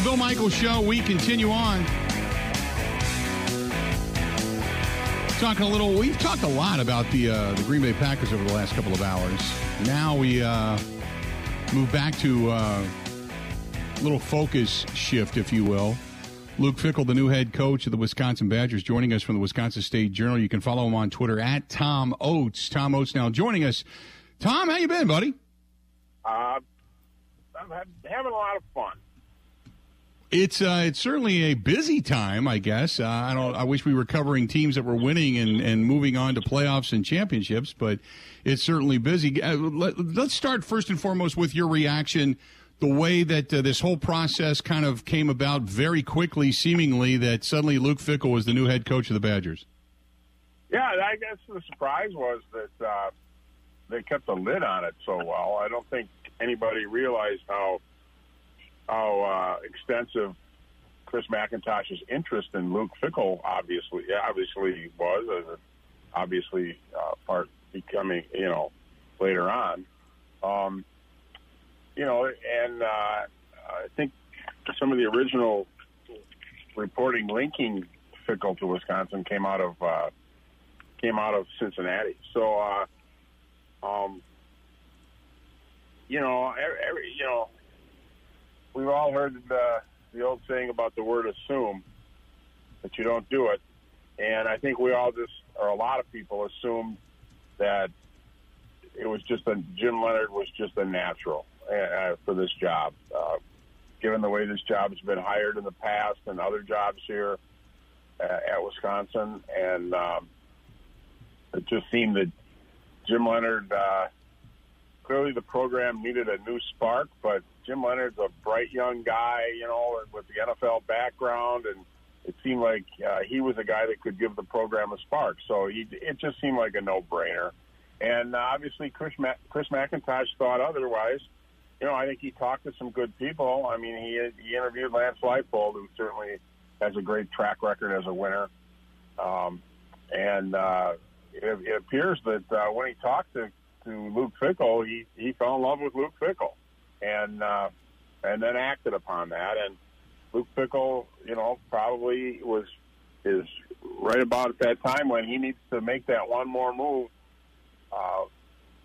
the Bill Michaels Show. We continue on. Talking a little. We've talked a lot about the uh, the Green Bay Packers over the last couple of hours. Now we uh, move back to uh, a little focus shift, if you will. Luke Fickell, the new head coach of the Wisconsin Badgers, joining us from the Wisconsin State Journal. You can follow him on Twitter at Tom Oates. Tom Oates now joining us. Tom, how you been, buddy? Uh, I'm having a lot of fun. It's uh, it's certainly a busy time, I guess. Uh, I don't. I wish we were covering teams that were winning and, and moving on to playoffs and championships, but it's certainly busy. Uh, let, us start first and foremost with your reaction, the way that uh, this whole process kind of came about very quickly, seemingly that suddenly Luke Fickell was the new head coach of the Badgers. Yeah, I guess the surprise was that uh, they kept the lid on it so well. I don't think anybody realized how how uh, extensive Chris McIntosh's interest in Luke Fickell obviously obviously was, as obviously uh, part becoming you know later on. Um, you know, and uh, I think some of the original reporting linking Fickell to Wisconsin came out of uh, came out of Cincinnati. So, uh, um, you know, every, you know, we've all heard the, the old saying about the word assume that you don't do it. And I think we all just, or a lot of people assumed that it was just a, Jim Leonhard was just a natural uh, for this job. Uh, given the way this job has been hired in the past and other jobs here uh, at Wisconsin. And um, it just seemed that Jim Leonhard uh, clearly the program needed a new spark, but Jim Leonhard's a bright young guy, you know, with the NFL background, and it seemed like uh, he was a guy that could give the program a spark. So he, it just seemed like a no-brainer. And uh, obviously, Chris, Ma- Chris McIntosh thought otherwise. You know, I think he talked to some good people. I mean, he he interviewed Lance Leipold, who certainly has a great track record as a winner. Um, and uh, it, it appears that uh, when he talked to, to Luke Fickell, he, he fell in love with Luke Fickell and uh, and then acted upon that. And Luke Fickell, you know, probably was is right about at that time when he needs to make that one more move. Uh,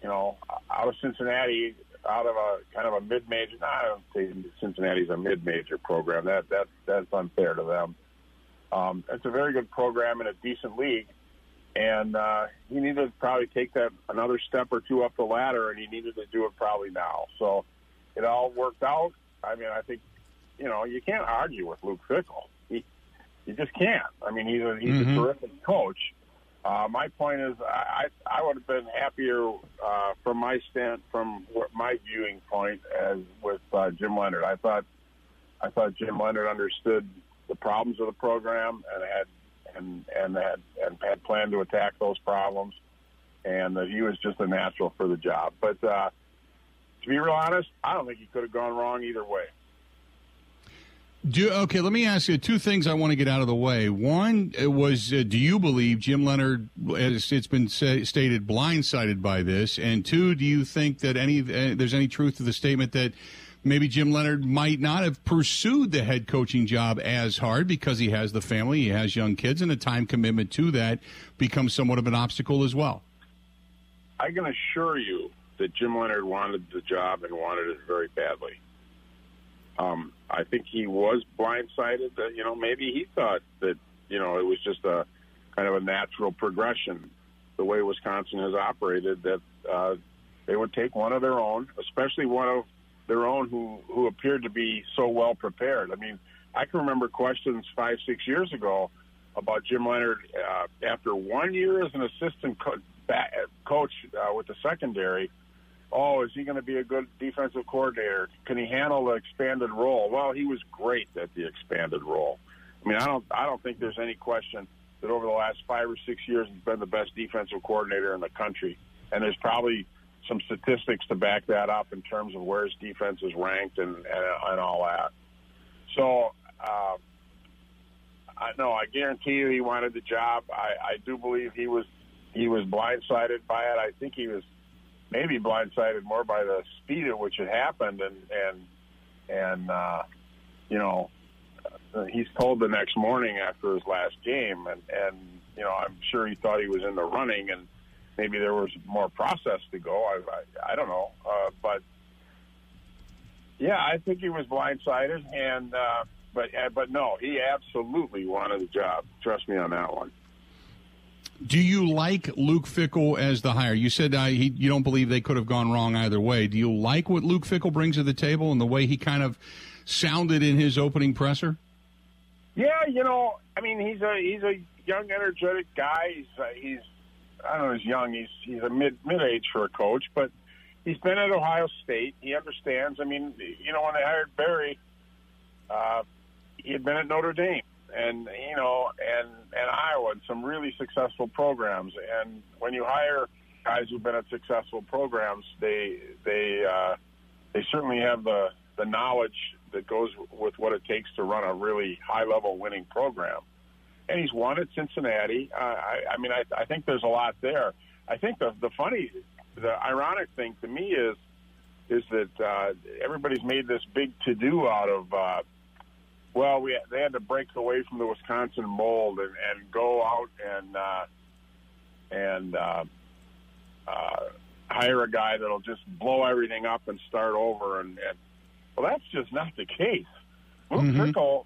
you know, out of Cincinnati, out of a kind of a mid-major. I don't say Cincinnati's a mid-major program. That that that's unfair to them. Um, it's a very good program in a decent league, and uh, he needed to probably take that another step or two up the ladder, and he needed to do it probably now. So it all worked out. I mean, I think you know you can't argue with Luke Fickell. He, you just can't. I mean, he's a he's mm-hmm. a terrific coach. Uh, my point is, I I would have been happier uh, from my stand from my viewing point as with uh, Jim Leonhard. I thought I thought Jim Leonhard understood the problems of the program and had and and had and had planned to attack those problems, and that he was just a natural for the job. But uh, to be real honest, I don't think he could have gone wrong either way. Do, okay, let me ask you two things I want to get out of the way. One was, uh, do you believe Jim Leonhard, as it's been say, stated, blindsided by this? And two, do you think that any uh, there's any truth to the statement that maybe Jim Leonhard might not have pursued the head coaching job as hard because he has the family, he has young kids, and the time commitment to that becomes somewhat of an obstacle as well? I can assure you that Jim Leonhard wanted the job and wanted it very badly. Um, I think he was blindsided that, you know, maybe he thought that, you know, it was just a kind of a natural progression the way Wisconsin has operated that uh, they would take one of their own, especially one of their own who, who appeared to be so well prepared. I mean, I can remember questions five, six years ago about Jim Leonhard uh, after one year as an assistant co- coach uh, with the secondary – oh, is he going to be a good defensive coordinator? Can he handle the expanded role? Well, he was great at the expanded role. I mean, I don't, I don't think there's any question that over the last five or six years he's been the best defensive coordinator in the country. And there's probably some statistics to back that up in terms of where his defense is ranked and and, and all that. So, uh, I know I guarantee you he wanted the job. I, I do believe he was he was blindsided by it. I think he was maybe blindsided more by the speed at which it happened and and and uh, you know, uh, he's told the next morning after his last game, and and you know, I'm sure he thought he was in the running, and maybe there was more process to go. I I, I don't know, uh, but yeah, I think he was blindsided, and uh, but uh, but no, he absolutely wanted the job. Trust me on that one. Do you like Luke Fickell as the hire? You said uh, he, you don't believe they could have gone wrong either way. Do you like what Luke Fickell brings to the table and the way he kind of sounded in his opening presser? Yeah, you know, I mean, he's a he's a young, energetic guy. He's uh, he's I don't know, he's young. He's he's a mid mid age for a coach, but he's been at Ohio State. He understands. I mean, you know, when they hired Barry, uh, he had been at Notre Dame and you know and and Iowa some really successful programs. And when you hire guys who've been at successful programs, they they uh, they certainly have the the knowledge that goes with what it takes to run a really high level winning program. And he's won at Cincinnati. Uh, I, I mean, I, I think there's a lot there. I think the the funny, the ironic thing to me is is that uh, everybody's made this big to do out of. Uh, well, we they had to break away from the Wisconsin mold and, and go out and uh, and uh, uh, hire a guy that'll just blow everything up and start over. And, and well, that's just not the case. Luke mm-hmm. Fickell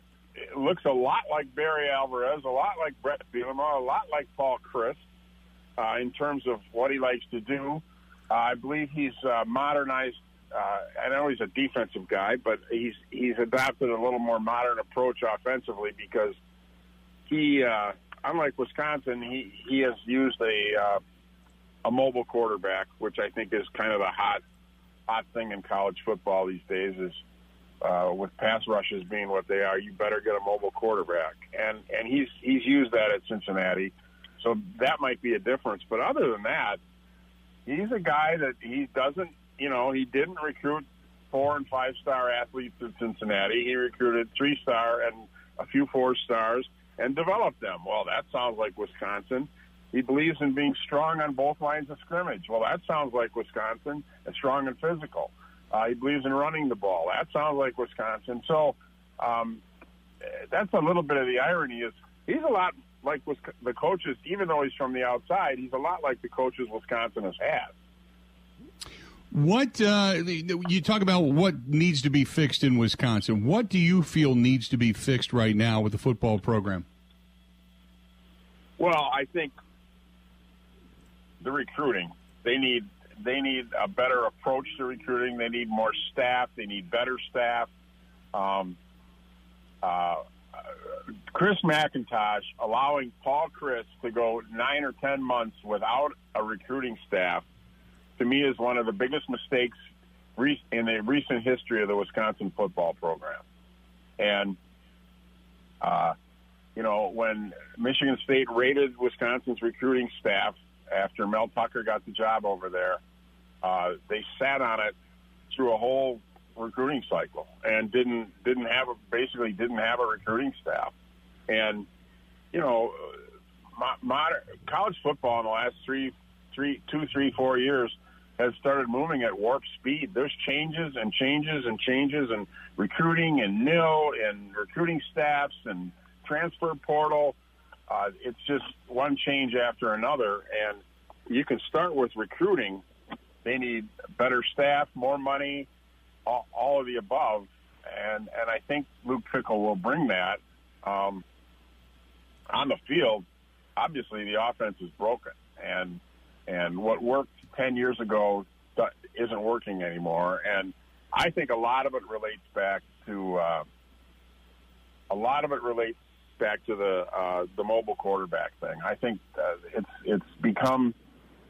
looks a lot like Barry Alvarez, a lot like Bret Bielema, a lot like Paul Chryst uh, in terms of what he likes to do. Uh, I believe he's uh, modernized. Uh, I know he's a defensive guy, but he's he's adopted a little more modern approach offensively because he, uh, unlike Wisconsin, he he has used a uh, a mobile quarterback, which I think is kind of a hot hot thing in college football these days. Is uh, with pass rushes being what they are, you better get a mobile quarterback, and and he's he's used that at Cincinnati, so that might be a difference. But other than that, he's a guy that he doesn't, you know, he didn't recruit four and five star athletes at Cincinnati. He recruited three star and a few four stars and developed them. Well, that sounds like Wisconsin. He believes in being strong on both lines of scrimmage. Well, that sounds like Wisconsin and strong and physical. Uh, he believes in running the ball. That sounds like Wisconsin. So um, that's a little bit of the irony. Is he's a lot like the coaches, even though he's from the outside, he's a lot like the coaches Wisconsin has had. What uh, you talk about what needs to be fixed in Wisconsin? What do you feel needs to be fixed right now with the football program? Well, I think the recruiting. They need they need a better approach to recruiting. They need more staff. They need better staff. Um, uh, Chris McIntosh allowing Paul Chryst to go nine or ten months without a recruiting staff, to me, is one of the biggest mistakes in the recent history of the Wisconsin football program. And uh, you know, when Michigan State rated Wisconsin's recruiting staff after Mel Tucker got the job over there, uh, they sat on it through a whole recruiting cycle and didn't didn't have a basically didn't have a recruiting staff. And you know, modern college football in the last three, three, two, three, four years has started moving at warp speed. There's changes and changes and changes and recruiting and nil and recruiting staffs and transfer portal. Uh, it's just one change after another, and you can start with recruiting. They need better staff, more money, all, all of the above, and and I think Luke Fickell will bring that. Um, on the field, obviously the offense is broken, and and what worked ten years ago isn't working anymore. And I think a lot of it relates back to uh, a lot of it relates back to the uh, the mobile quarterback thing. I think uh, it's it's become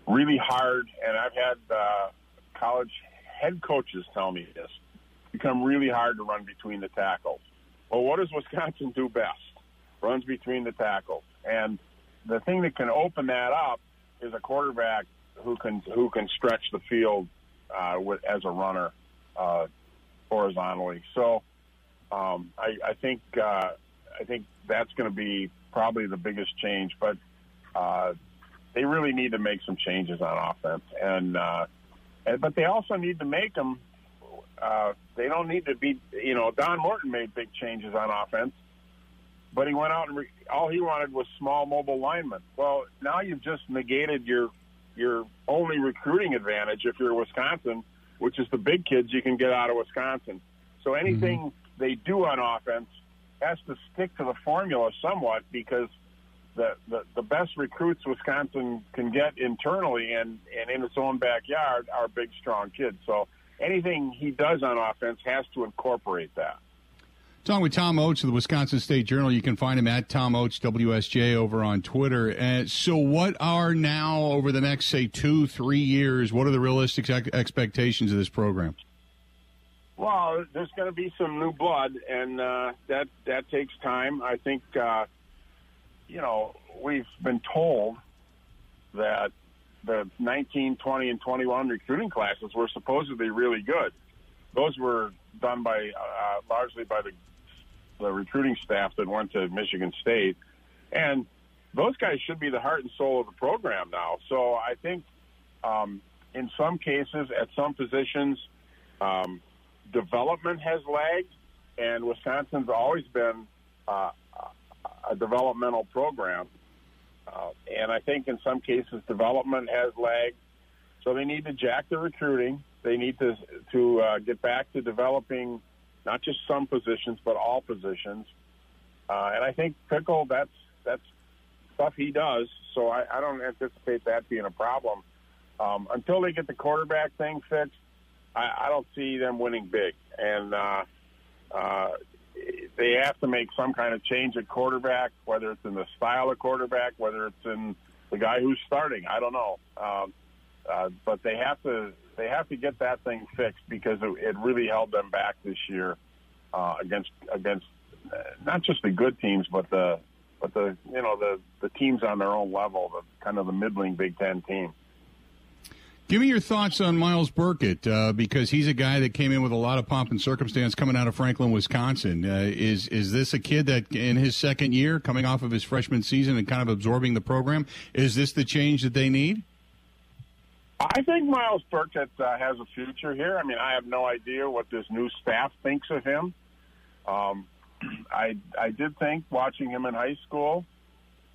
really hard, and I've had uh, college head coaches tell me this. Become really hard to run between the tackles. Well, what does Wisconsin do best? runs between the tackles. And the thing that can open that up is a quarterback who can who can stretch the field uh, with, as a runner uh, horizontally. So um, I, I think uh, I think that's going to be probably the biggest change. But uh, they really need to make some changes on offense, and, uh, and but they also need to make them Uh, they don't need to be. You know, Don Morton made big changes on offense, but he went out and re- all he wanted was small mobile linemen. Well, now you've just negated your your only recruiting advantage if you're Wisconsin, which is the big kids you can get out of Wisconsin. So anything mm-hmm. they do on offense has to stick to the formula somewhat because the, the, the best recruits Wisconsin can get internally and, and in its own backyard are big, strong kids. So anything he does on offense has to incorporate that. Talking with Tom Oates of the Wisconsin State Journal. You can find him at Tom Oates WSJ over on Twitter. Uh, so, what are now over the next, say, two, three years? What are the realistic ex- expectations of this program? Well, there's going to be some new blood, and uh, that that takes time. I think, uh, you know, we've been told that the 19, 20, and 21 recruiting classes were supposedly really good. Those were done by uh, largely by the the recruiting staff that went to Michigan State, and those guys should be the heart and soul of the program now. So I think um, in some cases, at some positions, um, development has lagged, and Wisconsin's always been uh, a developmental program. Uh, and I think in some cases, development has lagged. So they need to jack the recruiting. They need to to uh, get back to developing not just some positions, but all positions. Uh, and I think Fickell, that's that's stuff he does. So I, I don't anticipate that being a problem um, until they get the quarterback thing fixed. I, I don't see them winning big, and uh, uh, they have to make some kind of change at quarterback, whether it's in the style of quarterback, whether it's in the guy who's starting. I don't know, um, uh, but they have to they have to get that thing fixed because it, it really held them back this year uh, against against uh, not just the good teams, but the but the you know the the teams on their own level, the kind of the middling Big Ten team. Give me your thoughts on Myles Burkett uh, because he's a guy that came in with a lot of pomp and circumstance coming out of Franklin, Wisconsin. Uh, is is this a kid that in his second year, coming off of his freshman season and kind of absorbing the program, is this the change that they need? I think Myles Burkett uh, has a future here. I mean, I have no idea what this new staff thinks of him. Um, I I did think watching him in high school,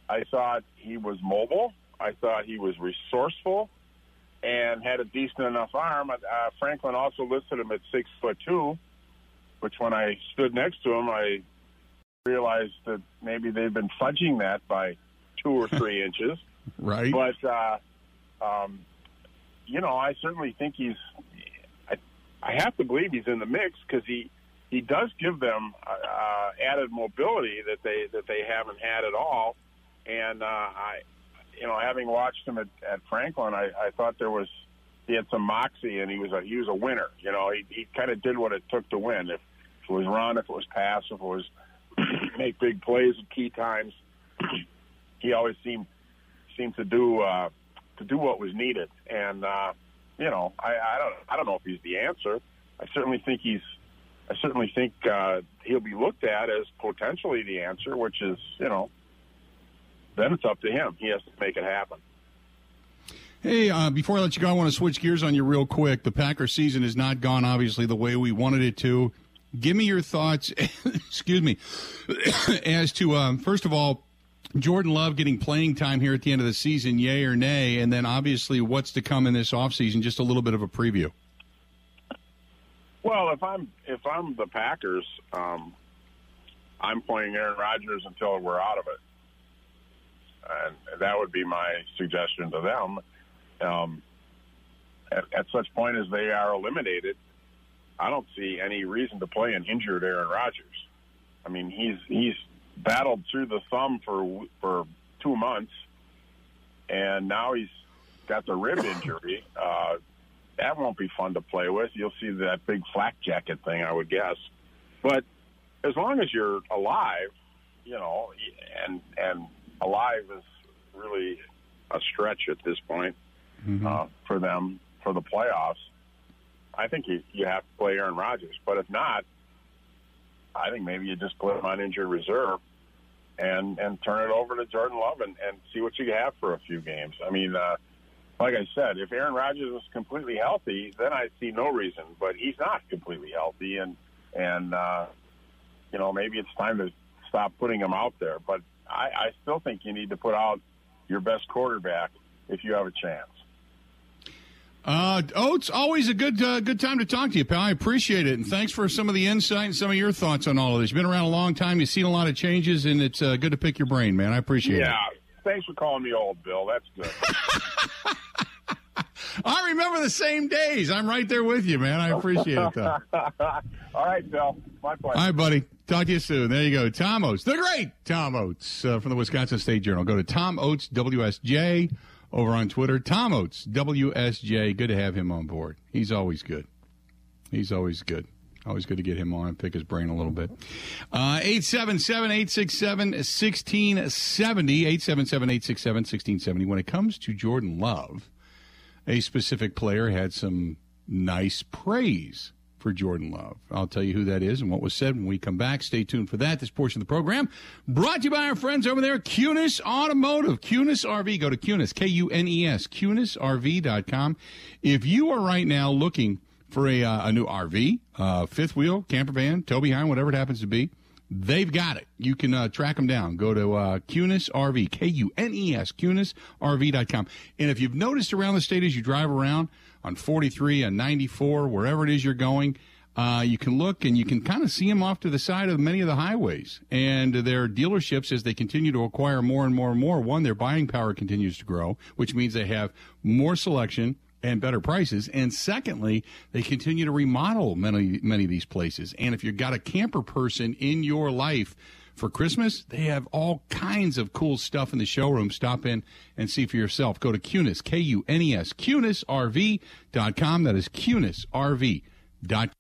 I thought he was mobile. I thought he was resourceful, and had a decent enough arm. Uh, Franklin also listed him at six foot two, which when I stood next to him, I realized that maybe they've been fudging that by two or three inches. Right. But uh, um, you know, I certainly think he's. I, I have to believe he's in the mix because he he does give them uh, added mobility that they that they haven't had at all. And uh, I, you know, having watched him at, at Franklin, I, I thought there was he had some moxie and he was a he was a winner. You know, he he kind of did what it took to win. If, if it was run, if it was pass, if it was make big plays at key times, he always seemed seemed to do. Uh, to do what was needed. And uh, you know, I, I don't I don't know if he's the answer. I certainly think he's I certainly think uh, he'll be looked at as potentially the answer, which is you know, then it's up to him. He has to make it happen. Hey, uh, before I let you go, I want to switch gears on you real quick. The Packer season has not gone obviously the way we wanted it to. Give me your thoughts, excuse me, as to um, first of all Jordan Love getting playing time here at the end of the season, yay or nay? And then obviously what's to come in this offseason, just a little bit of a preview. Well, if I'm if I'm the Packers, um, I'm playing Aaron Rodgers until we're out of it, and that would be my suggestion to them. Um, at, at such point as they are eliminated, I don't see any reason to play an injured Aaron Rodgers. I mean, he's he's battled through the thumb for for two months, and now he's got the rib injury. Uh, that won't be fun to play with. You'll see that big flak jacket thing, I would guess. But as long as you're alive, you know, and and alive is really a stretch at this point mm-hmm. uh, for them for the playoffs. I think you you have to play Aaron Rodgers, but if not, I think maybe you just put him on injured reserve and and turn it over to Jordan Love and, and see what you have for a few games. I mean, uh, like I said, if Aaron Rodgers was completely healthy, then I see no reason. But he's not completely healthy, and and uh, you know maybe it's time to stop putting him out there. But I, I still think you need to put out your best quarterback if you have a chance. Uh, oh, it's always a good uh, good time to talk to you, pal. I appreciate it, and thanks for some of the insight and some of your thoughts on all of this. You've been around a long time. You've seen a lot of changes, and it's uh, good to pick your brain, man. I appreciate yeah. it. Yeah, thanks for calling me old, Bill. That's good. I remember the same days. I'm right there with you, man. I appreciate it, though. All right, Bill. My pleasure. All right, buddy. Talk to you soon. There you go. Tom Oates, the great Tom Oates uh, from the Wisconsin State Journal. Go to Tom Oates, WSJ, over on Twitter. Tom Oates, WSJ. Good to have him on board. He's always good. He's always good. Always good to get him on and pick his brain a little bit. Uh, 877 867 1670. 877 867 1670. When it comes to Jordan Love, a specific player had some nice praise for Jordan Love. I'll tell you who that is and what was said when we come back. Stay tuned for that. This portion of the program brought to you by our friends over there, Kunes Automotive, Kunes RV. Go to Kunes, K U N E S, KunesRV.com. If you are right now looking for a, uh, a new RV, uh, fifth wheel, camper van, tow behind, whatever it happens to be, They've got it. You can uh, track them down. Go to uh, Kunes RV, K U N E S, KunesRV.com. And if you've noticed around the state as you drive around on 43 and 94, wherever it is you're going, uh, you can look and you can kind of see them off to the side of many of the highways. And their dealerships, as they continue to acquire more and more and more, one, their buying power continues to grow, which means they have more selection and better prices. And secondly, they continue to remodel many many of these places. And if you've got a camper person in your life for Christmas, they have all kinds of cool stuff in the showroom. Stop in and see for yourself. Go to Kunes, K U N E S, KunesRV.com. That is KunesRV.com.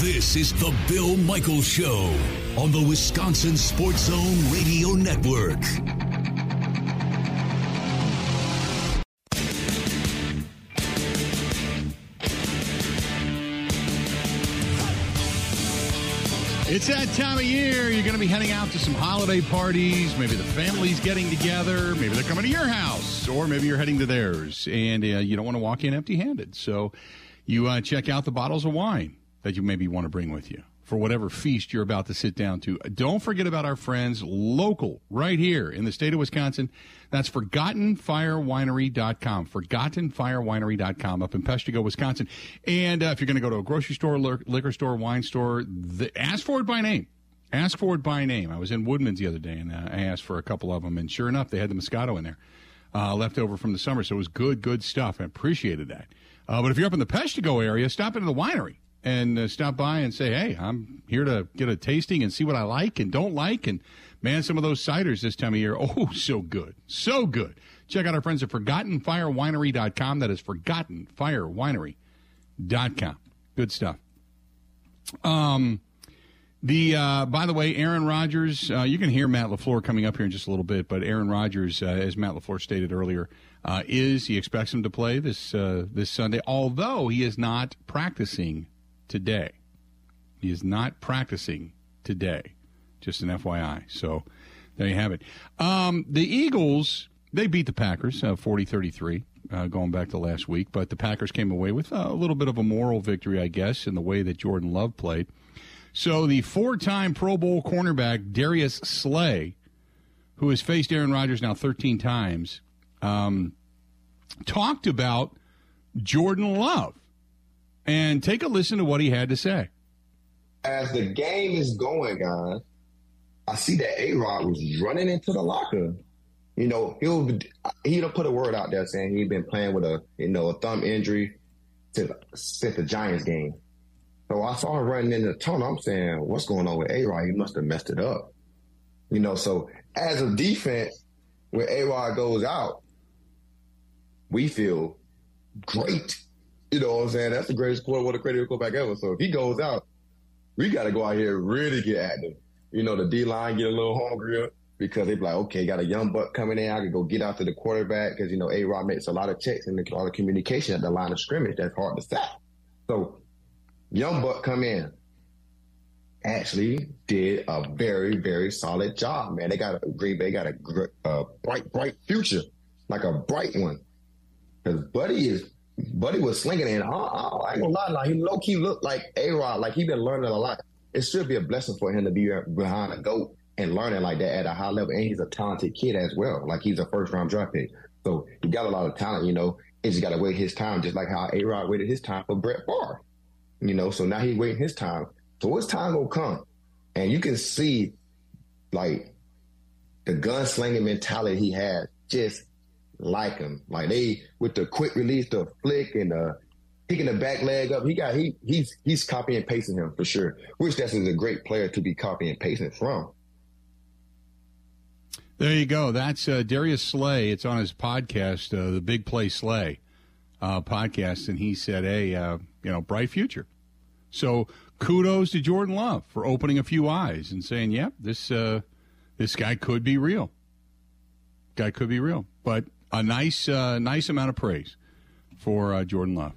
This is the Bill Michaels Show on the Wisconsin Sports Zone Radio Network. It's that time of year. You're going to be heading out to some holiday parties. Maybe the family's getting together. Maybe they're coming to your house, or maybe you're heading to theirs, and uh, you don't want to walk in empty-handed. So you uh, check out the bottles of wine that you maybe want to bring with you for whatever feast you're about to sit down to. Don't forget about our friends local right here in the state of Wisconsin. That's ForgottenFireWinery.com. ForgottenFireWinery.com up in Peshtigo, Wisconsin. And uh, if you're going to go to a grocery store, liquor store, wine store, the, ask for it by name. Ask for it by name. I was in Woodman's the other day and uh, I asked for a couple of them, and sure enough, they had the Moscato in there, uh, left over from the summer. So it was good, good stuff. I appreciated that. Uh, but if you're up in the Peshtigo area, stop into the winery and uh, stop by and say, hey, I'm here to get a tasting and see what I like and don't like. And man, some of those ciders this time of year, oh, so good. So good. Check out our friends at ForgottenFireWinery.com. That is ForgottenFireWinery.com. Good stuff. Um, the uh, by the way, Aaron Rodgers. Uh, you can hear Matt Lafleur coming up here in just a little bit, but Aaron Rodgers, uh, as Matt Lafleur stated earlier, uh, is he expects him to play this uh, this Sunday, although he is not practicing today. He is not practicing today. Just an FYI. So there you have it. Um, the Eagles, they beat the Packers uh, 40 uh, 33. Uh, going back to last week, but the Packers came away with a little bit of a moral victory, I guess, in the way that Jordan Love played. So the four-time Pro Bowl cornerback Darius Slay, who has faced Aaron Rodgers now 13 times, um, talked about Jordan Love and take a listen to what he had to say. As the game is going guys, I see that A Rod was running into the locker. You know, he'll he don't put a word out there saying he'd been playing with a you know a thumb injury to, since the Giants game. So I saw him running into the tunnel. I'm saying, what's going on with A Rod? He must have messed it up. You know, so as a defense, when A Rod goes out, we feel great you know what I'm saying? That's the greatest quarter, what a greatest quarterback ever. So if he goes out, we got to go out here and really get active. You know, the D line get a little hungrier because they be like, okay, got a young buck coming in. I can go get after the quarterback because, you know, A Rod makes a lot of checks and a lot of communication at the line of scrimmage. That's hard to stop. So young buck come in. Actually did a very, very solid job, man. They got a Green Bay got a, a uh, bright, bright future, like a bright one. because Buddy is Buddy was slinging it. I, I, I ain't gonna lie, like he low key looked like A Rod, like he been learning a lot. It should be a blessing for him to be behind a goat and learning like that at a high level. And he's a talented kid as well. Like he's a first round draft pick, so he got a lot of talent. You know, he just got to wait his time, just like how A Rod waited his time for Brett Favre. You know, so now he's waiting his time. So his time gonna come, and you can see like the gunslinging mentality he has, just like him. Like they with the quick release, the flick, and the picking the back leg up. He got he he's he's copying and pasting him for sure. Which that's a great player to be copying and pasting from. There you go. That's uh, Darius Slay. It's on his podcast, uh, the Big Play Slay uh, podcast, and he said, "Hey, uh, you know, bright future." So kudos to Jordan Love for opening a few eyes and saying, "Yep, yeah, this uh, this guy could be real. Guy could be real." But a nice uh, nice amount of praise for uh, Jordan Love.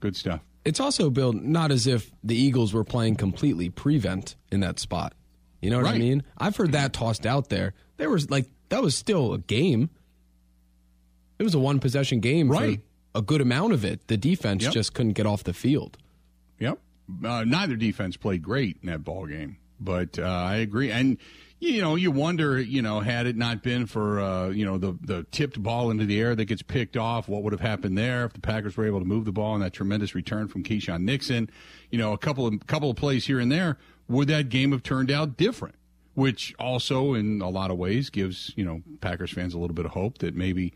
Good stuff. It's also built not as if the Eagles were playing completely prevent in that spot. You know what right. I mean? I've heard that tossed out there there was like that was still a game. It was a one possession game right. for a good amount of it. The defense yep. just couldn't get off the field. Yep. Uh, neither defense played great in that ball game, but uh, I agree. And you know, you wonder, you know, had it not been for uh, you know the the tipped ball into the air that gets picked off, what would have happened there if the Packers were able to move the ball and that tremendous return from Keisean Nixon? You know, a couple of couple of plays here and there, would that game have turned out different? which also in a lot of ways gives you know Packers fans a little bit of hope that maybe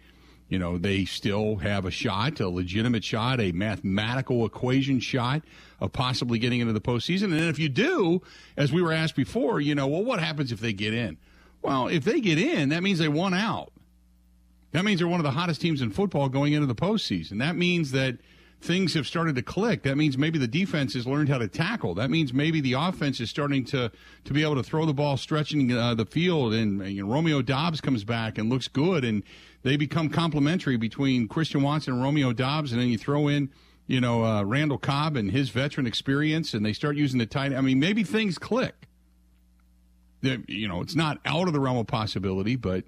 you know they still have a shot, a legitimate shot, a mathematical equation shot of possibly getting into the postseason. And if you do, as we were asked before, you know, well, what happens if they get in? Well, if they get in, that means they won out. That means they're one of the hottest teams in football going into the postseason. That means that things have started to click. That means maybe the defense has learned how to tackle. That means maybe the offense is starting to to be able to throw the ball, stretching uh, the field. And you know, Romeo Doubs comes back and looks good, and they become complementary between Christian Watson and Romeo Doubs, And then you throw in, you know, uh, Randall Cobb and his veteran experience, and they start using the tight. I mean, maybe things click. They're, you know, it's not out of the realm of possibility, but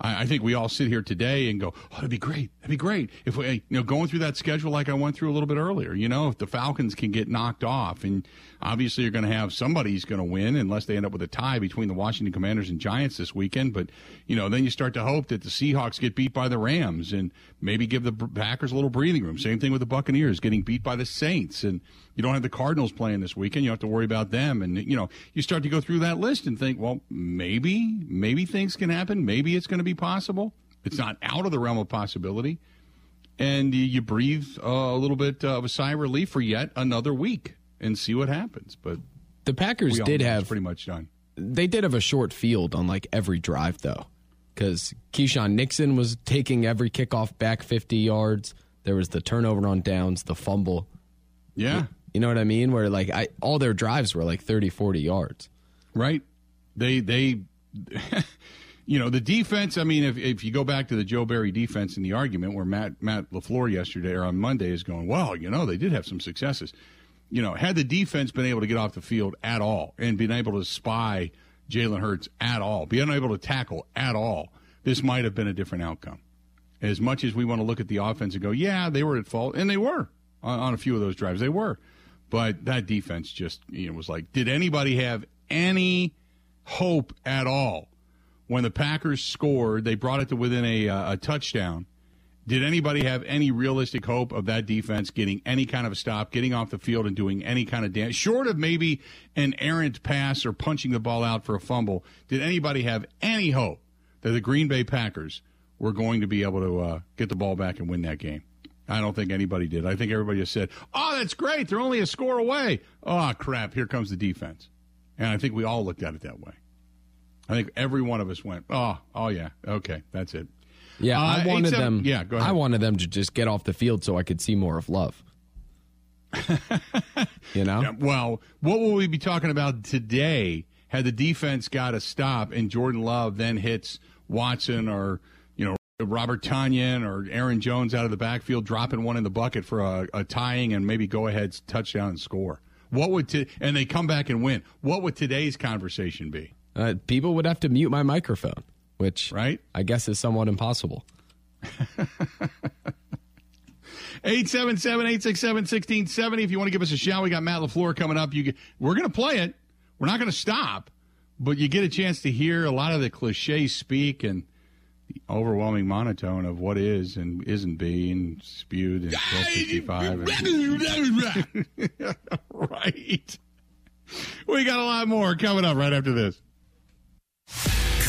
I, I, think we all sit here today and go, "Oh, that'd be great. That'd be great if we, you know, going through that schedule like I went through a little bit earlier. You know, if the Falcons can get knocked off, and obviously you're going to have somebody's going to win unless they end up with a tie between the Washington Commanders and Giants this weekend. But you know, then you start to hope that the Seahawks get beat by the Rams and maybe give the Packers a little breathing room. Same thing with the Buccaneers getting beat by the Saints and you don't have the Cardinals playing this weekend. You have to worry about them. And, you know, you start to go through that list and think, well, maybe, maybe things can happen. Maybe it's going to be possible. It's not out of the realm of possibility. And you, you breathe uh, a little bit of a sigh of relief for yet another week and see what happens. But the Packers did have pretty much done. They did have a short field on like every drive, though, because Keisean Nixon was taking every kickoff back 50 yards. There was the turnover on downs, the fumble. Yeah. You know what I mean? Where like I all their drives were like 30, 40 yards. Right. They they you know, the defense, I mean, if if you go back to the Joe Barry defense in the argument where Matt Matt LaFleur yesterday or on Monday is going, Well, you know, they did have some successes. You know, had the defense been able to get off the field at all and been able to spy Jalen Hurts at all, be unable to tackle at all, this might have been a different outcome. As much as we want to look at the offense and go, yeah, they were at fault, and they were on, on a few of those drives, they were. But that defense just you know was like, did anybody have any hope at all when the Packers scored? They brought it to within a, uh, a touchdown. Did anybody have any realistic hope of that defense getting any kind of a stop, getting off the field and doing any kind of damage, short of maybe an errant pass or punching the ball out for a fumble? Did anybody have any hope that the Green Bay Packers were going to be able to uh, get the ball back and win that game? I don't think anybody did. I think everybody just said, "Oh, that's great. They're only a score away." Oh, crap! Here comes the defense, and I think we all looked at it that way. I think every one of us went, "Oh, oh yeah, okay, that's it." Yeah, uh, I wanted them. Yeah, go ahead. I wanted them to just get off the field so I could see more of love. you know. Yeah, well, what will we be talking about today? Had the defense got a stop and Jordan Love then hits Watson or you know Robert Tonyan or Aaron Jones out of the backfield dropping one in the bucket for a, a tying and maybe go ahead touchdown and score. What would t- and they come back and win? What would today's conversation be? Uh, people would have to mute my microphone, which right I guess is somewhat impossible. 877 867 1670. If you want to give us a shout, we got Matt LaFleur coming up. You get, We're going to play it. We're not going to stop, but you get a chance to hear a lot of the cliche speak and the overwhelming monotone of what is and isn't being spewed in 1265. right. We got a lot more coming up right after this.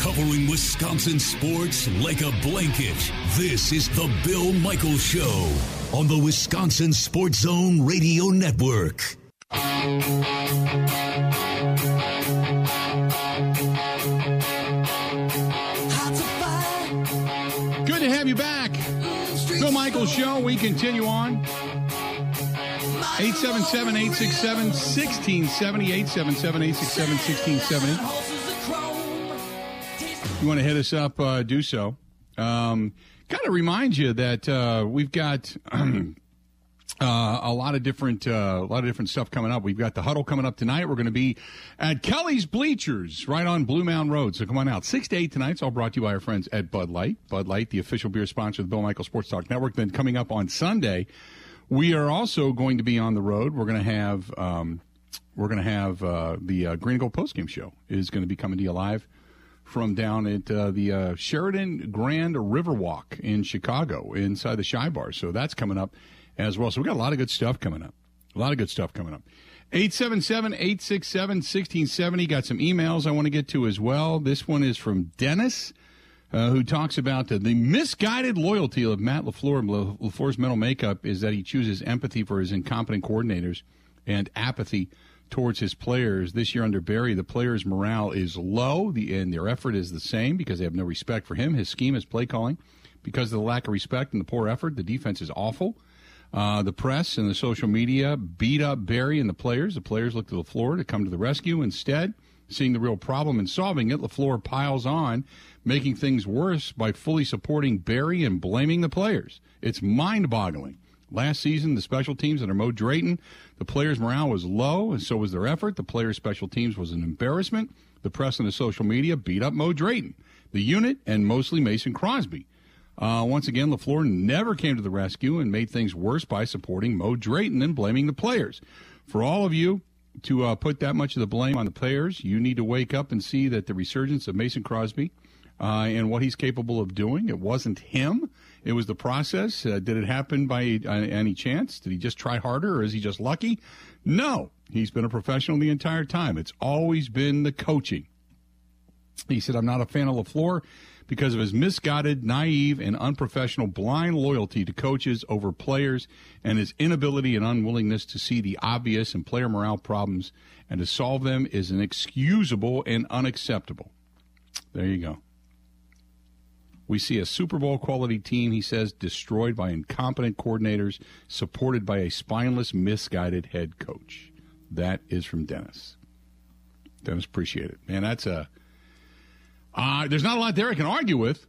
Covering Wisconsin sports like a blanket. This is the Bill Michaels Show on the Wisconsin Sports Zone Radio Network. Good to have you back. Bill Michaels Show. We continue on. 877 867 1670. 877 867 1670. You want to hit us up, uh, do so. Um, kind of remind you that uh, we've got. Uh, a lot of different, uh, a lot of different stuff coming up. We've got the huddle coming up tonight. We're going to be at Kelly's Bleachers right on Blue Mound Road. So come on out. Six to eight tonight. It's all brought to you by our friends at Bud Light. Bud Light, the official beer sponsor of the Bill Michael Sports Talk Network. Then coming up on Sunday, we are also going to be on the road. We're going to have, um, we're going to have uh, the uh, Green and Gold postgame show is going to be coming to you live from down at uh, the uh, Sheraton Grand Riverwalk in Chicago inside the Chi Bar. So that's coming up as well. So we got a lot of good stuff coming up. A lot of good stuff coming up. 877-867-1670. Got some emails I want to get to as well. This one is from Dennis, uh, who talks about the, the misguided loyalty of Matt LaFleur. LaFleur's mental makeup is that he chooses empathy for his incompetent coordinators and apathy towards his players. This year under Barry, the players' morale is low, the, and their effort is the same because they have no respect for him. His scheme, his play calling, because of the lack of respect and the poor effort, the defense is awful. Uh, the press and the social media beat up Barry and the players. The players look to LaFleur to come to the rescue. Instead, seeing the real problem and solving it, LaFleur piles on, making things worse by fully supporting Barry and blaming the players. It's mind boggling. Last season, the special teams under Mo Drayton, the players' morale was low, and so was their effort. The players' special teams was an embarrassment. The press and the social media beat up Mo Drayton, the unit, and mostly Mason Crosby. Uh, once again, LaFleur never came to the rescue and made things worse by supporting Mo Drayton and blaming the players. For all of you to uh, put that much of the blame on the players, you need to wake up and see that the resurgence of Mason Crosby uh, and what he's capable of doing, it wasn't him. It was the process. Uh, did it happen by uh, any chance? Did he just try harder or is he just lucky? No. He's been a professional the entire time. It's always been the coaching. He said, I'm not a fan of LaFleur because of his misguided, naive, and unprofessional blind loyalty to coaches over players and his inability and unwillingness to see the obvious and player morale problems and to solve them is inexcusable and unacceptable. There you go. We see a Super Bowl quality team, he says, destroyed by incompetent coordinators, supported by a spineless, misguided head coach. That is from Dennis. Dennis, appreciate it. Man, that's a uh, there's not a lot there I can argue with.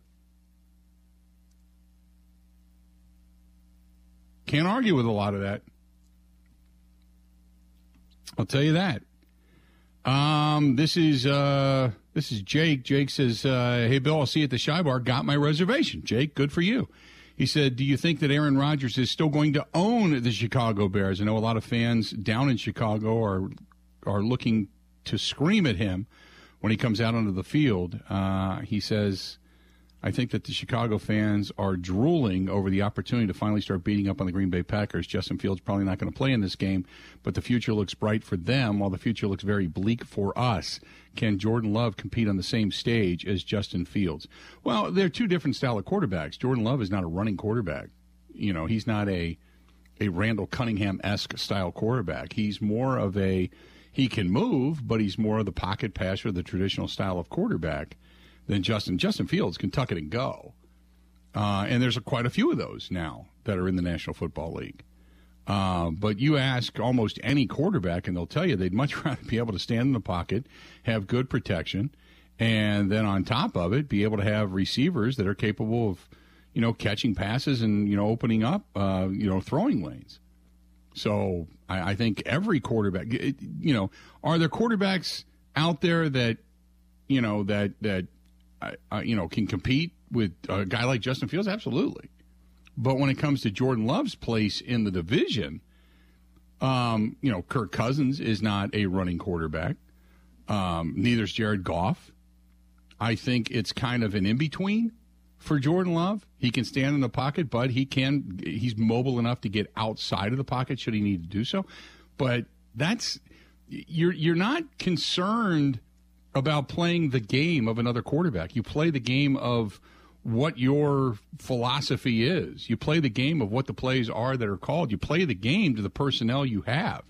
Can't argue with a lot of that. I'll tell you that. Um, this is uh, this is Jake. Jake says, uh, "Hey Bill, I'll see you at the Chi Bar. Got my reservation." Jake, good for you. He said, "Do you think that Aaron Rodgers is still going to own the Chicago Bears?" I know a lot of fans down in Chicago are are looking to scream at him when he comes out onto the field, uh, he says, I think that the Chicago fans are drooling over the opportunity to finally start beating up on the Green Bay Packers. Justin Fields probably not going to play in this game, but the future looks bright for them while the future looks very bleak for us. Can Jordan Love compete on the same stage as Justin Fields? Well, they're two different style of quarterbacks. Jordan Love is not a running quarterback. You know, he's not a a Randall Cunningham esque style quarterback. He's more of a he can move, but he's more of the pocket passer, the traditional style of quarterback than Justin. Justin Fields can tuck it and go. Uh, and there's a, quite a few of those now that are in the National Football League. Uh, but you ask almost any quarterback, and they'll tell you they'd much rather be able to stand in the pocket, have good protection, and then on top of it, be able to have receivers that are capable of, you know, catching passes and you know opening up, uh, you know, throwing lanes. So I, I think every quarterback, you know, are there quarterbacks out there that, you know, that that uh, you know can compete with a guy like Justin Fields? Absolutely. But when it comes to Jordan Love's place in the division, um, you know, Kirk Cousins is not a running quarterback. Um, neither is Jared Goff. I think it's kind of an in between for Jordan Love. He can stand in the pocket, but he can he's mobile enough to get outside of the pocket should he need to do so. But that's you're you're not concerned about playing the game of another quarterback. You play the game of what your philosophy is. You play the game of what the plays are that are called. You play the game to the personnel you have.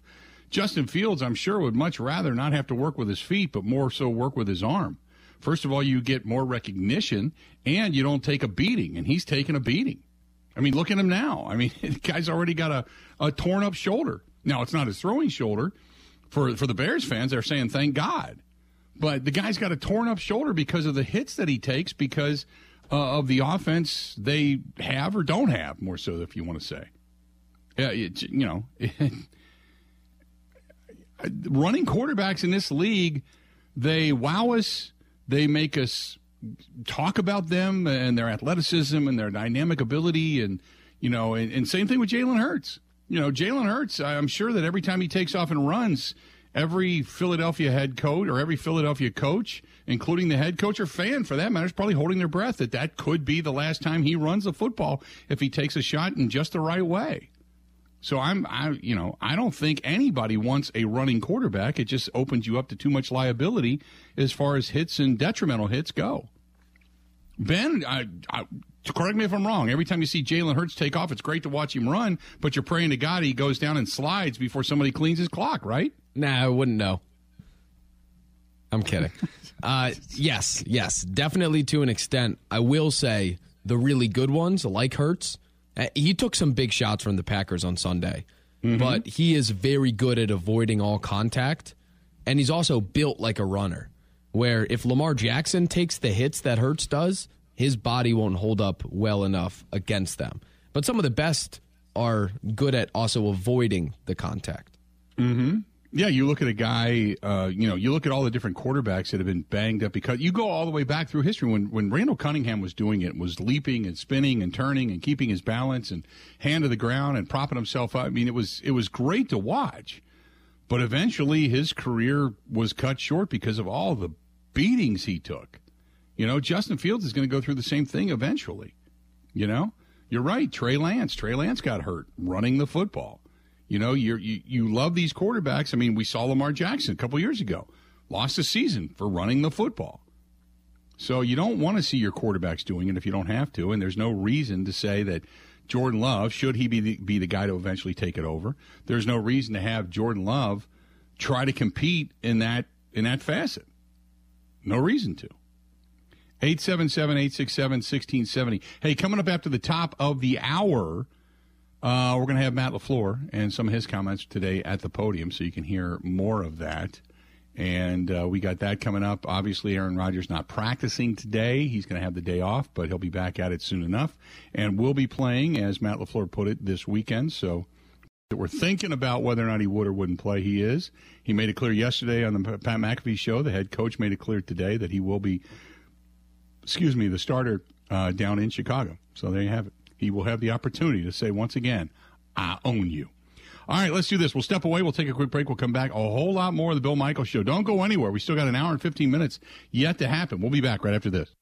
Justin Fields, I'm sure, would much rather not have to work with his feet, but more so work with his arm. First of all, you get more recognition and you don't take a beating, and he's taking a beating. I mean, look at him now. I mean, the guy's already got a, a torn up shoulder. Now, it's not his throwing shoulder. For, for the Bears fans, they're saying, thank God. But the guy's got a torn up shoulder because of the hits that he takes because uh, of the offense they have or don't have, more so, if you want to say. Yeah, it, you know, running quarterbacks in this league, they wow us they make us talk about them and their athleticism and their dynamic ability, and you know, and, and same thing with Jalen Hurts. You know, Jalen Hurts. I'm sure that every time he takes off and runs, every Philadelphia head coach or every Philadelphia coach, including the head coach or fan for that matter, is probably holding their breath that that could be the last time he runs the football if he takes a shot in just the right way. So I'm, I, you know, I don't think anybody wants a running quarterback. It just opens you up to too much liability as far as hits and detrimental hits go. Ben, I, I, correct me if I'm wrong. Every time you see Jalen Hurts take off, it's great to watch him run, but you're praying to God he goes down and slides before somebody cleans his clock, right? Nah, I wouldn't know. I'm kidding. uh, yes, yes, definitely to an extent. I will say the really good ones, like Hurts, uh, he took some big shots from the Packers on Sunday, mm-hmm. but he is very good at avoiding all contact, and he's also built like a runner. Where if Lamar Jackson takes the hits that Hurts does, his body won't hold up well enough against them. But some of the best are good at also avoiding the contact. Mm-hmm. Yeah, you look at a guy, uh, you know, you look at all the different quarterbacks that have been banged up because you go all the way back through history when, when Randall Cunningham was doing it, was leaping and spinning and turning and keeping his balance and hand to the ground and propping himself up. I mean, it was, it was great to watch, but eventually his career was cut short because of all the beatings he took. You know, Justin Fields is going to go through the same thing eventually. You know, you're right. Trey Lance, Trey Lance got hurt running the football. You know, you you love these quarterbacks. I mean, we saw Lamar Jackson a couple years ago, lost a season for running the football. So you don't want to see your quarterbacks doing it if you don't have to, and there's no reason to say that Jordan Love should he be the, be the guy to eventually take it over. There's no reason to have Jordan Love try to compete in that in that facet. No reason to. 877 867 1670. Hey, coming up after the top of the hour, uh, we're going to have Matt LaFleur and some of his comments today at the podium, so you can hear more of that. And uh, we got that coming up. Obviously, Aaron Rodgers not practicing today. He's going to have the day off, but he'll be back at it soon enough. And we'll be playing, as Matt LaFleur put it, this weekend. So we're thinking about whether or not he would or wouldn't play. He is. He made it clear yesterday on the Pat McAfee show. The head coach made it clear today that he will be, excuse me, the starter uh, down in Chicago. So there you have it he will have the opportunity to say once again, I own you. All right, let's do this. We'll step away. We'll take a quick break. We'll come back. A whole lot more of the Bill Michaels Show. Don't go anywhere. We still got an hour and 15 minutes yet to happen. We'll be back right after this.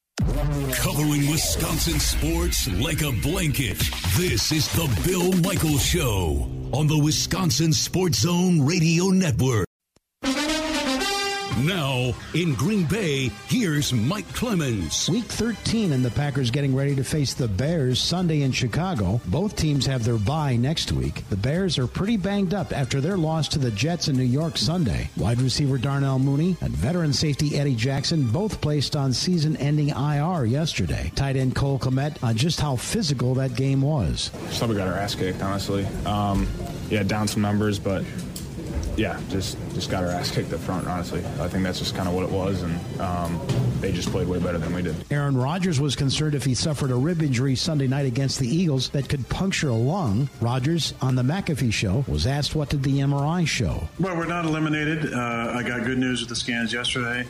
Covering Wisconsin sports like a blanket. This is the Bill Michaels Show on the Wisconsin Sports Zone Radio Network. Now, in Green Bay, here's Mike Clemens. Week 13, and the Packers getting ready to face the Bears Sunday in Chicago. Both teams have their bye next week. The Bears are pretty banged up after their loss to the Jets in New York Sunday. Wide receiver Darnell Mooney and veteran safety Eddie Jackson both placed on season ending IR yesterday. Tight end Cole Kmet on just how physical that game was. Somebody got our ass kicked, honestly. Um, yeah, down some numbers, but yeah, just just got our ass kicked up front. Honestly, I think that's just kind of what it was, and um, they just played way better than we did. Aaron Rodgers was concerned if he suffered a rib injury Sunday night against the Eagles that could puncture a lung. Rodgers on the McAfee show was asked what did the MRI show. Well, we're not eliminated. Uh, I got good news with the scans yesterday.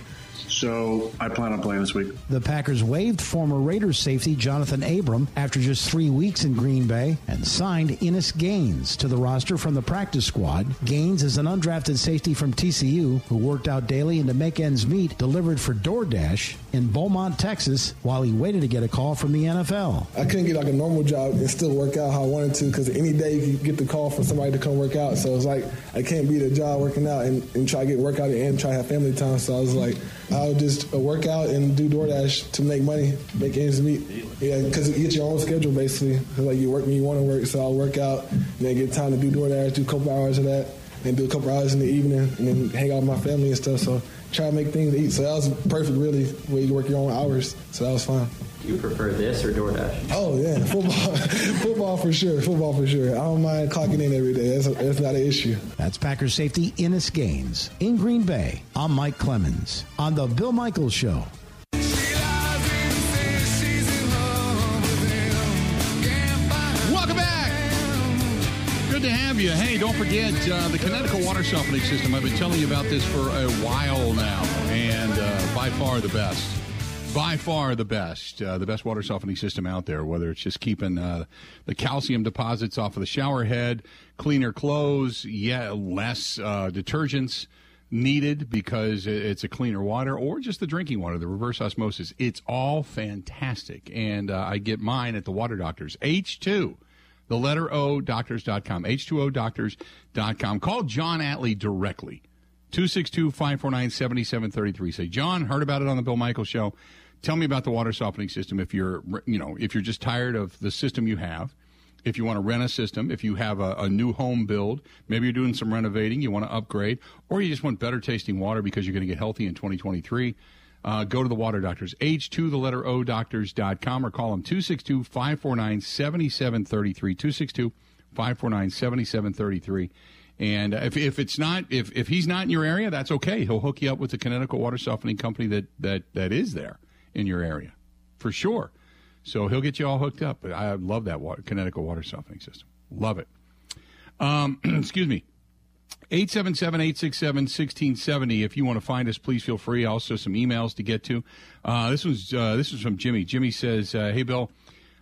So I plan on playing this week. The Packers waived former Raiders safety Johnathan Abram after just three weeks in Green Bay and signed Innis Gaines to the roster from the practice squad. Gaines is an undrafted safety from TCU who worked out daily and to make ends meet delivered for DoorDash in Beaumont, Texas, while he waited to get a call from the NFL. I couldn't get like a normal job and still work out how I wanted to because any day you get the call for somebody to come work out. So it's like I can't be the job working out and, and try to get workout and try to have family time. So I was like, I'll just uh, work out and do DoorDash to make money, make ends meet. Yeah, because you get your own schedule basically. Like you work when you want to work. So I'll work out and then get time to do DoorDash, do a couple hours of that, and do a couple hours in the evening, and then hang out with my family and stuff. So try to make things to eat. So that was perfect, really, where you work your own hours. So that was fine. Do you prefer this or DoorDash? Oh yeah, football, football for sure, football for sure. I don't mind clocking in every day. That's, a, that's not an issue. That's Packers safety Innis Gaines in Green Bay. I'm Mike Clemens on the Bill Michaels Show. You. Hey, don't forget uh, the Kinetico water softening system. I've been telling you about this for a while now, and uh, by far the best. By far the best. Uh, the best water softening system out there, whether it's just keeping uh, the calcium deposits off of the shower head, cleaner clothes, yeah, less uh, detergents needed because it's a cleaner water, or just the drinking water, the reverse osmosis. It's all fantastic. And uh, I get mine at the Water Doctors. H2 the letter O, doctors.com, H2O doctors.com. Call John Atley directly, 262 549 7733. Say, John, heard about it on the Bill Michaels show. Tell me about the water softening system if you're, you know, if you're just tired of the system you have. If you want to rent a system, if you have a, a new home build, maybe you're doing some renovating, you want to upgrade, or you just want better tasting water because you're going to get healthy in 2023 uh, go to the water doctors, H2 the letter O doctors.com or call them 262 549 7733. 262 549 7733. And if, if it's not, if, if he's not in your area, that's okay. He'll hook you up with the Kinetico Water Softening Company that, that, that is there in your area for sure. So he'll get you all hooked up. But I love that water, Kinetico Water Softening System. Love it. Um, excuse me. 877-867-1670. If you want to find us, please feel free. Also, some emails to get to. Uh, this was uh, this was from Jimmy. Jimmy says, uh, "Hey Bill,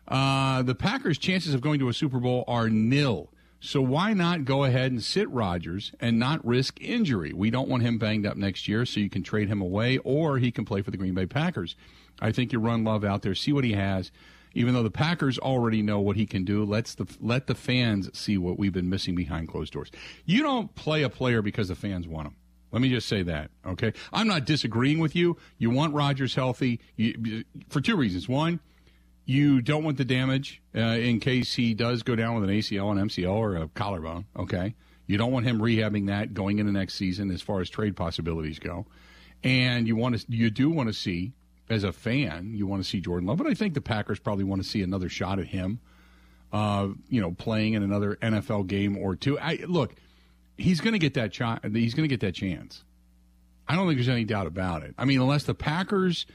uh, the Packers' chances of going to a Super Bowl are nil. So why not go ahead and sit Rodgers and not risk injury? We don't want him banged up next year, so you can trade him away, or he can play for the Green Bay Packers. I think you run Love out there, see what he has." Even though the Packers already know what he can do, let's the let the fans see what we've been missing behind closed doors. You don't play a player because the fans want him. Let me just say that, okay? I'm not disagreeing with you. You want Rodgers healthy you, for two reasons. One, you don't want the damage uh, in case he does go down with an ACL, an MCL, or a collarbone, okay? You don't want him rehabbing that going into next season as far as trade possibilities go. And you want to you do want to see as a fan, you want to see Jordan Love, but I think the Packers probably want to see another shot at him. Uh, you know, playing in another NFL game or two. I look, he's going to get that shot. He's going to get that chance. I don't think there's any doubt about it. I mean, unless the Packers,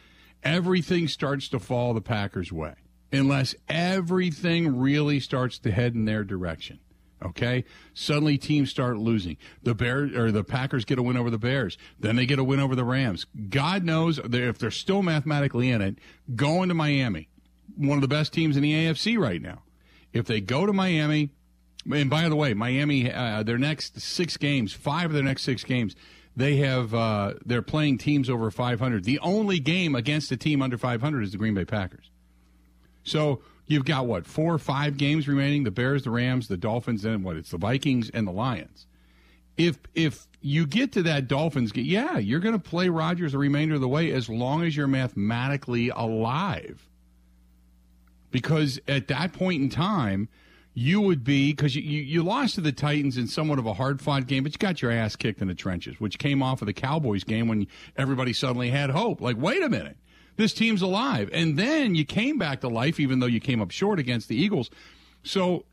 everything starts to fall the Packers' way, unless everything really starts to head in their direction. Okay, suddenly teams start losing. The Bears or the Packers get a win over the Bears, then they get a win over the Rams. God knows if they're still mathematically in it, going to Miami, one of the best teams in the AFC right now. If they go to Miami, and by the way, Miami, uh, their next six games, five of their next six games, they have uh, they're playing teams over 500. The only game against a team under 500 is the Green Bay Packers. So You've got what four or five games remaining: the Bears, the Rams, the Dolphins, and what? It's the Vikings and the Lions. If if you get to that Dolphins game, yeah, you're going to play Rodgers the remainder of the way as long as you're mathematically alive. Because at that point in time, you would be because you, you lost to the Titans in somewhat of a hard fought game, but you got your ass kicked in the trenches, which came off of the Cowboys game when everybody suddenly had hope. Like, wait a minute, this team's alive. And then you came back to life, even though you came up short against the Eagles. So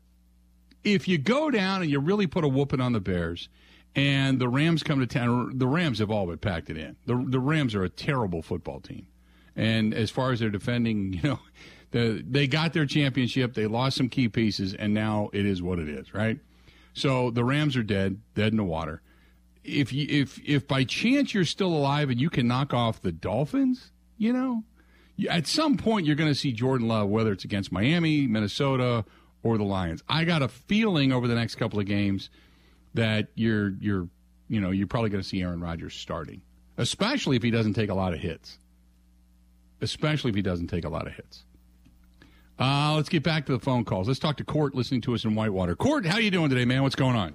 if you go down and you really put a whooping on the Bears, and the Rams come to town, the Rams have all but packed it in. The, the Rams are a terrible football team. And as far as their defending, you know, the, they got their championship, they lost some key pieces, and now it is what it is, right? So the Rams are dead, dead in the water if you if if by chance you're still alive and you can knock off the Dolphins, you know, at some point you're going to see Jordan Love, whether it's against Miami, Minnesota, or the Lions. I got a feeling over the next couple of games that you're you're you know you're probably going to see Aaron Rodgers starting, especially if he doesn't take a lot of hits. Especially if he doesn't take a lot of hits. Uh, let's get back to the phone calls. Let's talk to Court, listening to us in Whitewater. Court, how you doing today, man? What's going on?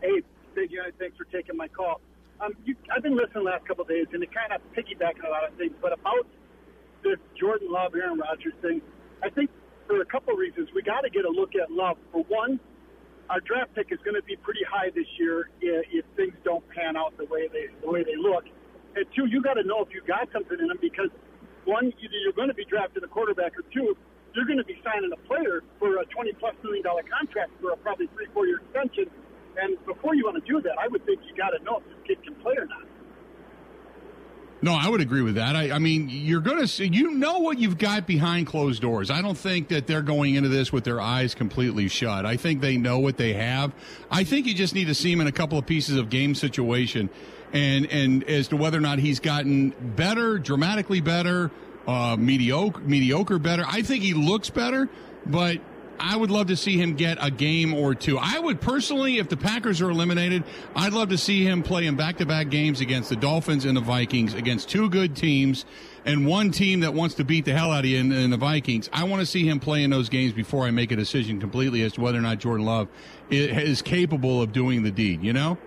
Hey, Big Guy, thanks for taking my call. Um, you, I've been listening the last couple of days, and it kind of piggybacking a lot of things. But about this Jordan Love, Aaron Rodgers thing, I think for a couple of reasons, we got to get a look at Love. For one, our draft pick is going to be pretty high this year if, if things don't pan out the way they the way they look. And two, you got to know if you got something in them because one, either you're going to be drafting a quarterback, or two, you're going to be signing a player for a 20 plus million dollar contract for a probably three, four year extension. And before you want to do that, I would think you got to know if this kid can play or not. No, I would agree with that. I, I mean, you're going to see, you know what you've got behind closed doors. I don't think that they're going into this with their eyes completely shut. I think they know what they have. I think you just need to see him in a couple of pieces of game situation and, and as to whether or not he's gotten better, dramatically better, uh, mediocre, mediocre better. I think he looks better, but I would love to see him get a game or two. I would personally, if the Packers are eliminated, I'd love to see him play in back to back games against the Dolphins and the Vikings, against two good teams and one team that wants to beat the hell out of you in, in the Vikings. I want to see him play in those games before I make a decision completely as to whether or not Jordan Love is capable of doing the deed, you know?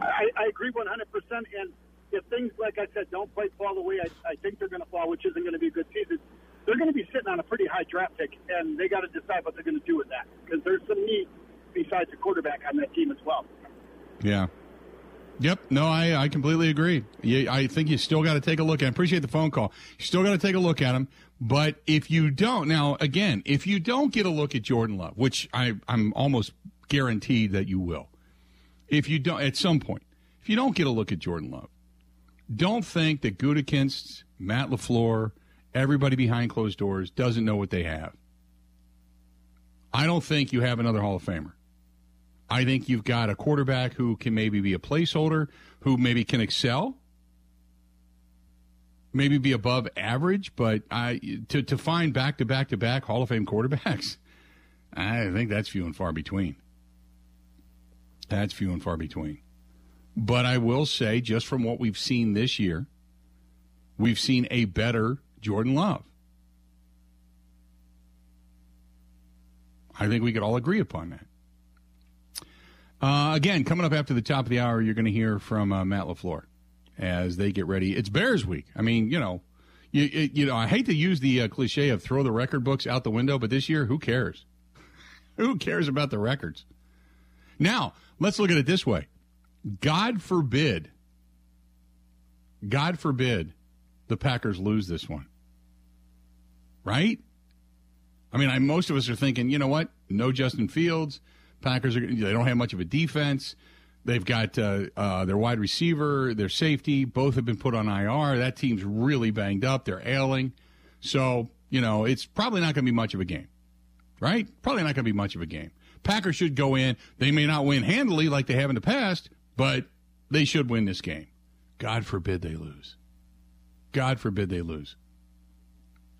I, I agree 100%. And if things, like I said, don't quite fall the way I, I think they're going to fall, which isn't going to be a good season, they're going to be sitting on a pretty high draft pick, and they got to decide what they're going to do with that because there's some need besides the quarterback on that team as well. Yeah. Yep. No, I, I completely agree. You, I think you still got to take a look at. I appreciate the phone call. You still got to take a look at him. But if you don't, now again, if you don't get a look at Jordan Love, which I, I'm almost guaranteed that you will, if you don't, at some point, if you don't get a look at Jordan Love, don't think that Gutekunst, Matt LaFleur, everybody behind closed doors doesn't know what they have. I don't think you have another Hall of Famer. I think you've got a quarterback who can maybe be a placeholder, who maybe can excel, maybe be above average, but I to to find back to back to back Hall of Fame quarterbacks, I think that's few and far between. That's few and far between. But I will say, just from what we've seen this year, we've seen a better Jordan Love. I think we could all agree upon that. Uh, again, coming up after the top of the hour, you're going to hear from uh, Matt LaFleur as they get ready. It's Bears week. I mean, you know, you, you know, I hate to use the uh, cliche of throw the record books out the window, but this year, who cares? who cares about the records? Now, let's look at it this way. God forbid, God forbid the Packers lose this one. Right? I mean, I, most of us are thinking, you know what? No Justin Fields. Packers are they don't have much of a defense. They've got uh, uh, their wide receiver, their safety, both have been put on IR. That team's really banged up. They're ailing. So, you know, it's probably not going to be much of a game. Right? Probably not going to be much of a game. Packers should go in. They may not win handily like they have in the past, but they should win this game. God forbid they lose. God forbid they lose.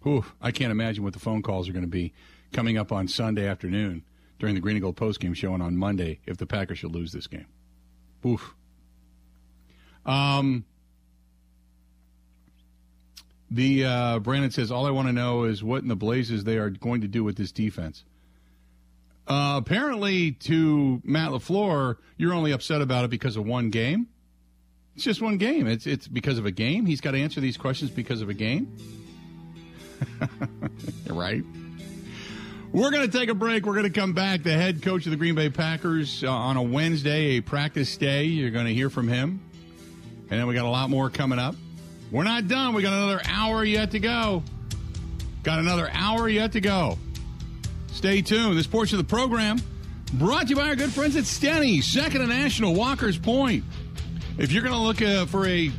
Whew, I can't imagine what the phone calls are going to be coming up on Sunday afternoon during the Green and Gold postgame show and on Monday if the Packers should lose this game. Oof. Um, the uh, Brandon says, all I want to know is what in the blazes they are going to do with this defense. Uh, apparently, to Matt LaFleur, you're only upset about it because of one game. It's just one game. It's it's because of a game. He's got to answer these questions because of a game. right? We're going to take a break. We're going to come back. The head coach of the Green Bay Packers uh, on a Wednesday, a practice day. You're going to hear from him. And then we got a lot more coming up. We're not done. We got another hour yet to go. Got another hour yet to go. Stay tuned. This portion of the program brought to you by our good friends at Steny, second and national Walker's Point. If you're going to look uh, for a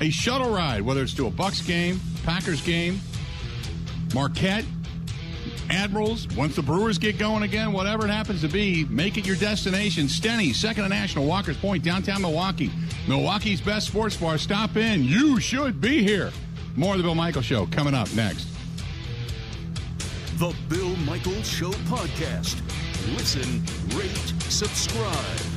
a shuttle ride, whether it's to a Bucks game, Packers game, Marquette, Admirals, once the Brewers get going again, whatever it happens to be, make it your destination. Steny, second to national, Walker's Point, downtown Milwaukee. Milwaukee's best sports bar. Stop in. You should be here. More of the Bill Michael Show coming up next. The Bill Michaels Show podcast. Listen, rate, subscribe.